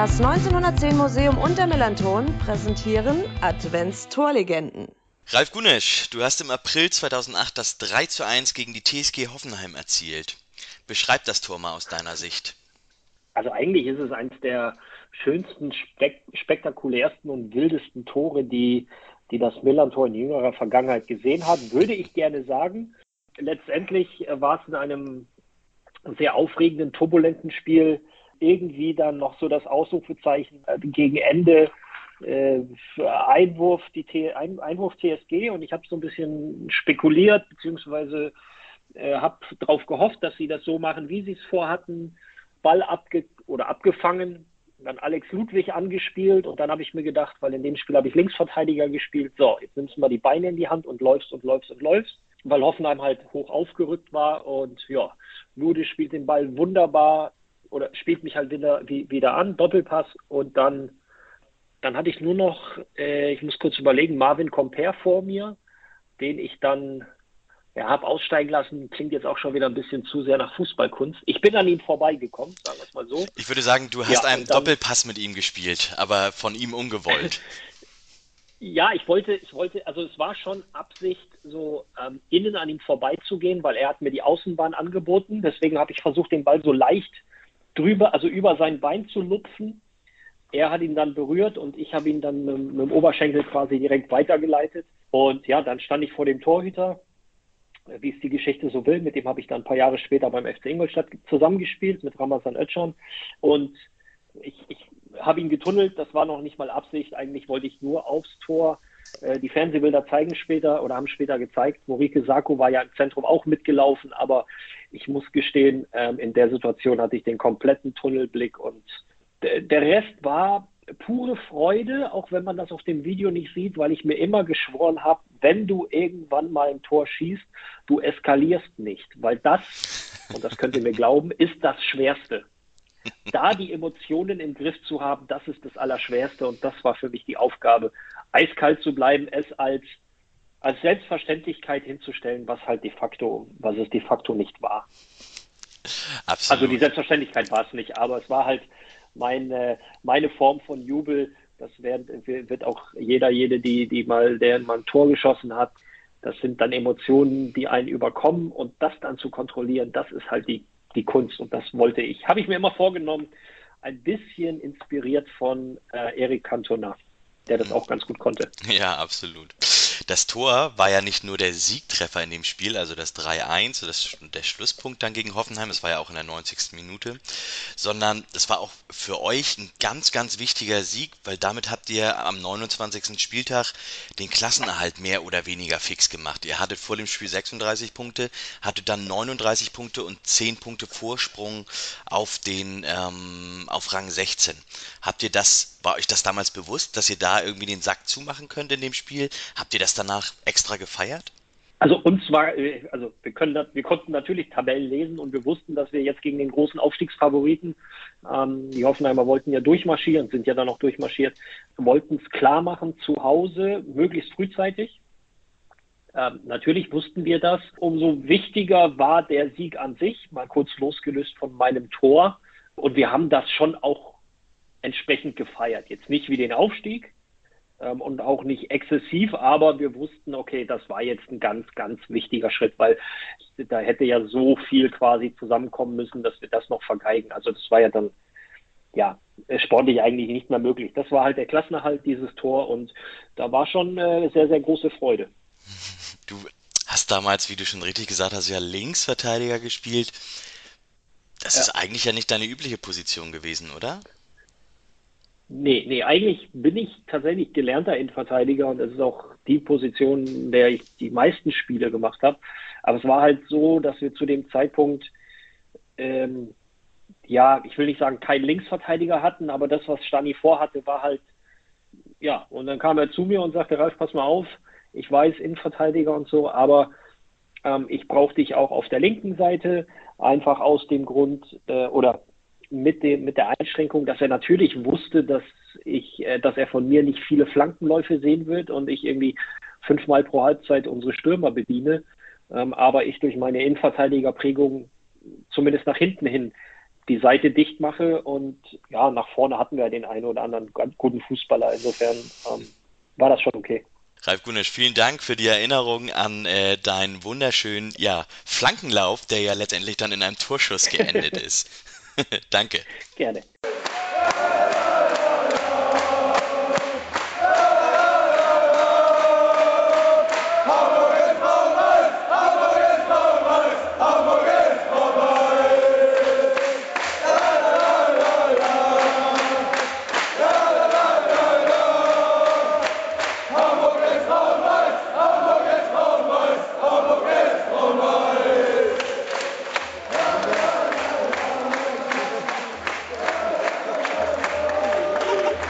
Das 1910 Museum und der Melanton präsentieren Adventstorlegenden. Ralf Gunesch, du hast im April 2008 das 3 zu 1 gegen die TSG Hoffenheim erzielt. Beschreib das Tor mal aus deiner Sicht. Also eigentlich ist es eines der schönsten, spek spektakulärsten und wildesten Tore, die, die das Millantor in jüngerer Vergangenheit gesehen hat, würde ich gerne sagen. Letztendlich war es in einem sehr aufregenden, turbulenten Spiel irgendwie dann noch so das Ausrufezeichen äh, gegen Ende äh, Einwurf, die T Ein Einwurf TSG und ich habe so ein bisschen spekuliert, beziehungsweise äh, habe darauf gehofft, dass sie das so machen, wie sie es vorhatten. Ball abge oder abgefangen, dann Alex Ludwig angespielt. Und dann habe ich mir gedacht, weil in dem Spiel habe ich Linksverteidiger gespielt, so, jetzt nimmst du mal die Beine in die Hand und läufst und läufst und läufst, weil Hoffenheim halt hoch aufgerückt war. Und ja, Lude spielt den Ball wunderbar oder spielt mich halt wieder, wieder an, Doppelpass und dann, dann hatte ich nur noch, äh, ich muss kurz überlegen, Marvin Comper vor mir, den ich dann ja, habe aussteigen lassen, klingt jetzt auch schon wieder ein bisschen zu sehr nach Fußballkunst. Ich bin an ihm vorbeigekommen, sagen wir es mal so. Ich würde sagen, du hast ja, einen dann, Doppelpass mit ihm gespielt, aber von ihm ungewollt. ja, ich wollte, ich wollte, also es war schon Absicht, so ähm, innen an ihm vorbeizugehen, weil er hat mir die Außenbahn angeboten. Deswegen habe ich versucht, den Ball so leicht drüber, also über sein Bein zu lupfen. Er hat ihn dann berührt und ich habe ihn dann mit, mit dem Oberschenkel quasi direkt weitergeleitet. Und ja, dann stand ich vor dem Torhüter, wie es die Geschichte so will. Mit dem habe ich dann ein paar Jahre später beim FC Ingolstadt zusammengespielt, mit Ramazan Özcan. Und ich, ich habe ihn getunnelt, das war noch nicht mal Absicht. Eigentlich wollte ich nur aufs Tor. Äh, die Fernsehbilder zeigen später oder haben später gezeigt, Morike Sako war ja im Zentrum auch mitgelaufen, aber ich muss gestehen, ähm, in der Situation hatte ich den kompletten Tunnelblick und der Rest war pure Freude, auch wenn man das auf dem Video nicht sieht, weil ich mir immer geschworen habe, wenn du irgendwann mal ein Tor schießt, du eskalierst nicht, weil das, und das könnt ihr mir glauben, ist das Schwerste. Da die Emotionen im Griff zu haben, das ist das Allerschwerste und das war für mich die Aufgabe, eiskalt zu bleiben, es als, als Selbstverständlichkeit hinzustellen, was halt de facto, was es de facto nicht war. Absolut. Also die Selbstverständlichkeit war es nicht, aber es war halt meine, meine Form von Jubel. Das wird, wird auch jeder, jede, die, die mal, der mal ein Tor geschossen hat, das sind dann Emotionen, die einen überkommen und das dann zu kontrollieren, das ist halt die, die Kunst und das wollte ich. Habe ich mir immer vorgenommen, ein bisschen inspiriert von äh, Eric Cantona, der das auch ganz gut konnte. Ja, absolut. Das Tor war ja nicht nur der Siegtreffer in dem Spiel, also das 3-1, das, der Schlusspunkt dann gegen Hoffenheim, das war ja auch in der 90. Minute, sondern es war auch für euch ein ganz, ganz wichtiger Sieg, weil damit habt ihr am 29. Spieltag den Klassenerhalt mehr oder weniger fix gemacht. Ihr hattet vor dem Spiel 36 Punkte, hattet dann 39 Punkte und 10 Punkte Vorsprung auf den ähm, auf Rang 16. Habt ihr das, war euch das damals bewusst, dass ihr da irgendwie den Sack zumachen könnt in dem Spiel? Habt ihr das danach extra gefeiert? Also uns war, äh, also wir können, wir konnten natürlich Tabellen lesen und wir wussten, dass wir jetzt gegen den großen Aufstiegsfavoriten, ähm, die Hoffenheimer wollten ja durchmarschieren, sind ja dann auch durchmarschiert, wollten es klar machen zu Hause, möglichst frühzeitig. Ähm, natürlich wussten wir das. Umso wichtiger war der Sieg an sich, mal kurz losgelöst von meinem Tor. Und wir haben das schon auch entsprechend gefeiert. Jetzt nicht wie den Aufstieg, ähm, und auch nicht exzessiv, aber wir wussten, okay, das war jetzt ein ganz, ganz wichtiger Schritt, weil da hätte ja so viel quasi zusammenkommen müssen, dass wir das noch vergeigen. Also das war ja dann ja sportlich eigentlich nicht mehr möglich. Das war halt der Klassenerhalt dieses Tor und da war schon äh, sehr, sehr große Freude. Du hast damals, wie du schon richtig gesagt hast, ja Linksverteidiger gespielt. Das ja. ist eigentlich ja nicht deine übliche Position gewesen, oder? Nee, nee, eigentlich bin ich tatsächlich gelernter Innenverteidiger und das ist auch die Position, in der ich die meisten Spiele gemacht habe. Aber es war halt so, dass wir zu dem Zeitpunkt, ähm, ja, ich will nicht sagen, keinen Linksverteidiger hatten, aber das, was Stani vorhatte, war halt, ja, und dann kam er zu mir und sagte, Ralf, pass mal auf, ich weiß, Innenverteidiger und so, aber ähm, ich brauche dich auch auf der linken Seite, einfach aus dem Grund, äh, oder mit, dem, mit der Einschränkung, dass er natürlich wusste, dass ich, äh, dass er von mir nicht viele Flankenläufe sehen wird und ich irgendwie fünfmal pro Halbzeit unsere Stürmer bediene, ähm, aber ich durch meine Innenverteidigerprägung zumindest nach hinten hin die Seite dicht mache. Und ja, nach vorne hatten wir den einen oder anderen guten Fußballer. Insofern ähm, war das schon okay. Ralf Gunisch, vielen Dank für die Erinnerung an äh, deinen wunderschönen ja, Flankenlauf, der ja letztendlich dann in einem Torschuss geendet ist. Danke. Gerne.